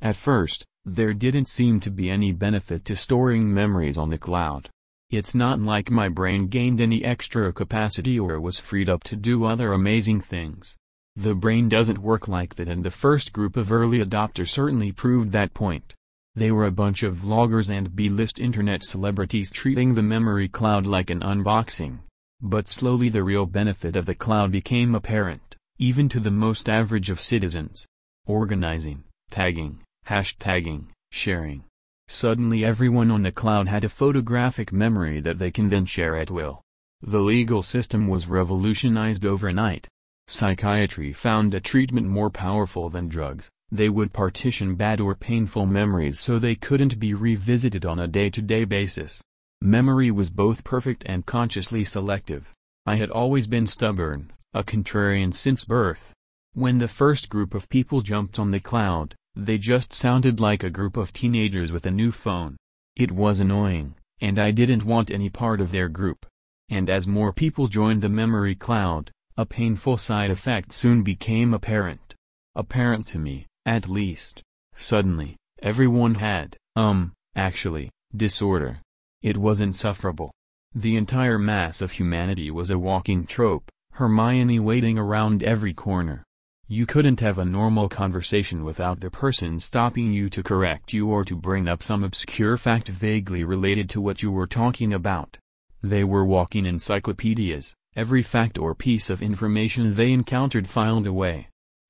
At first, there didn't seem to be any benefit to storing memories on the cloud. It's not like my brain gained any extra capacity or was freed up to do other amazing things. The brain doesn't work like that and the first group of early adopters certainly proved that point. They were a bunch of vloggers and B-list internet celebrities treating the memory cloud like an unboxing. But slowly the real benefit of the cloud became apparent, even to the most average of citizens. Organizing, tagging, hashtagging, sharing. Suddenly everyone on the cloud had a photographic memory that they can then share at will. The legal system was revolutionized overnight. Psychiatry found a treatment more powerful than drugs, they would partition bad or painful memories so they couldn't be revisited on a day-to-day -day basis. Memory was both perfect and consciously selective. I had always been stubborn, a contrarian since birth. When the first group of people jumped on the cloud, they just sounded like a group of teenagers with a new phone. It was annoying, and I didn't want any part of their group. And as more people joined the memory cloud, a painful side effect soon became apparent. Apparent to me, at least. Suddenly, everyone had, um, actually, disorder. It was insufferable. The entire mass of humanity was a walking trope, Hermione waiting around every corner. You couldn't have a normal conversation without the person stopping you to correct you or to bring up some obscure fact vaguely related to what you were talking about. They were walking encyclopedias, every fact or piece of information they encountered filed away.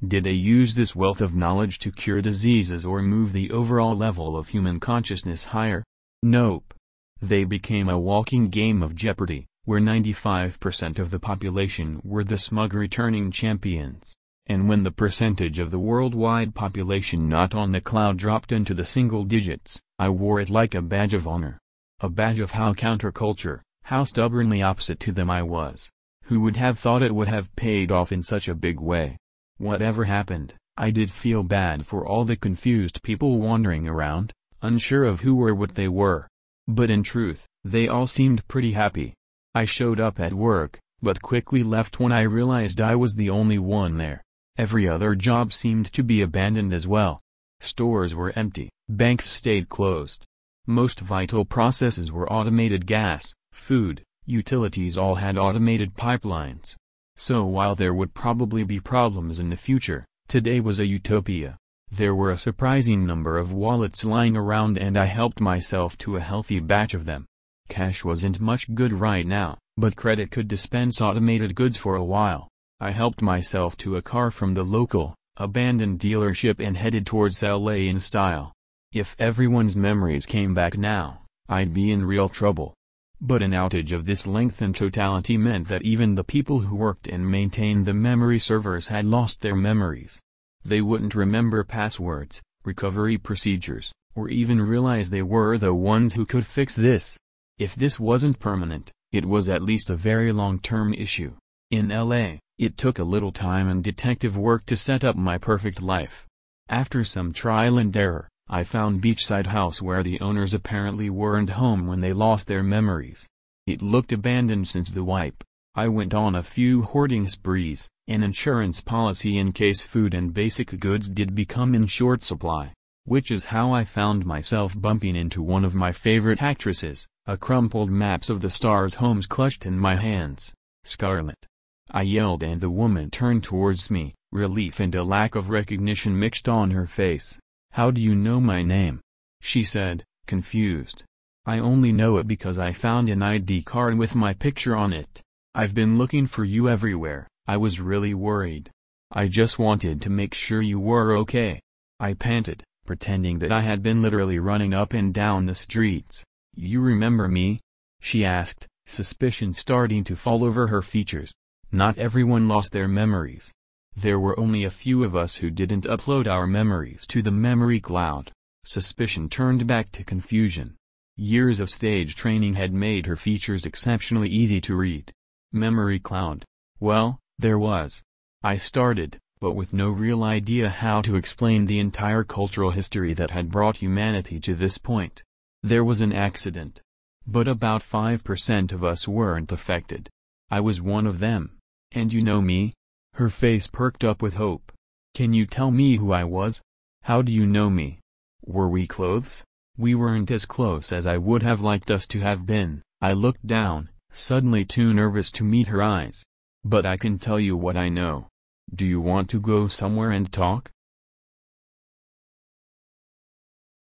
Did they use this wealth of knowledge to cure diseases or move the overall level of human consciousness higher? Nope. They became a walking game of Jeopardy, where 95% of the population were the smug returning champions and when the percentage of the worldwide population not on the cloud dropped into the single digits, I wore it like a badge of honor. A badge of how counterculture, how stubbornly opposite to them I was. Who would have thought it would have paid off in such a big way? Whatever happened, I did feel bad for all the confused people wandering around, unsure of who or what they were. But in truth, they all seemed pretty happy. I showed up at work, but quickly left when I realized I was the only one there. Every other job seemed to be abandoned as well. Stores were empty, banks stayed closed. Most vital processes were automated gas, food, utilities all had automated pipelines. So while there would probably be problems in the future, today was a utopia. There were a surprising number of wallets lying around and I helped myself to a healthy batch of them. Cash wasn't much good right now, but credit could dispense automated goods for a while. I helped myself to a car from the local, abandoned dealership and headed towards LA in style. If everyone's memories came back now, I'd be in real trouble. But an outage of this length and totality meant that even the people who worked and maintained the memory servers had lost their memories. They wouldn't remember passwords, recovery procedures, or even realize they were the ones who could fix this. If this wasn't permanent, it was at least a very long-term issue. In LA, it took a little time and detective work to set up my perfect life. After some trial and error, I found beachside house where the owners apparently weren't home when they lost their memories. It looked abandoned since the wipe. I went on a few hoarding sprees, an insurance policy in case food and basic goods did become in short supply, which is how I found myself bumping into one of my favorite actresses, a crumpled maps of the stars homes clutched in my hands, Scarlett. I yelled and the woman turned towards me, relief and a lack of recognition mixed on her face. How do you know my name? She said, confused. I only know it because I found an ID card with my picture on it. I've been looking for you everywhere, I was really worried. I just wanted to make sure you were okay. I panted, pretending that I had been literally running up and down the streets. You remember me? She asked, suspicion starting to fall over her features. Not everyone lost their memories. There were only a few of us who didn't upload our memories to the memory cloud. Suspicion turned back to confusion. Years of stage training had made her features exceptionally easy to read. Memory cloud. Well, there was. I started, but with no real idea how to explain the entire cultural history that had brought humanity to this point. There was an accident. But about 5% of us weren't affected. I was one of them. And you know me? Her face perked up with hope. Can you tell me who I was? How do you know me? Were we close? We weren't as close as I would have liked us to have been. I looked down, suddenly too nervous to meet her eyes. But I can tell you what I know. Do you want to go somewhere and talk?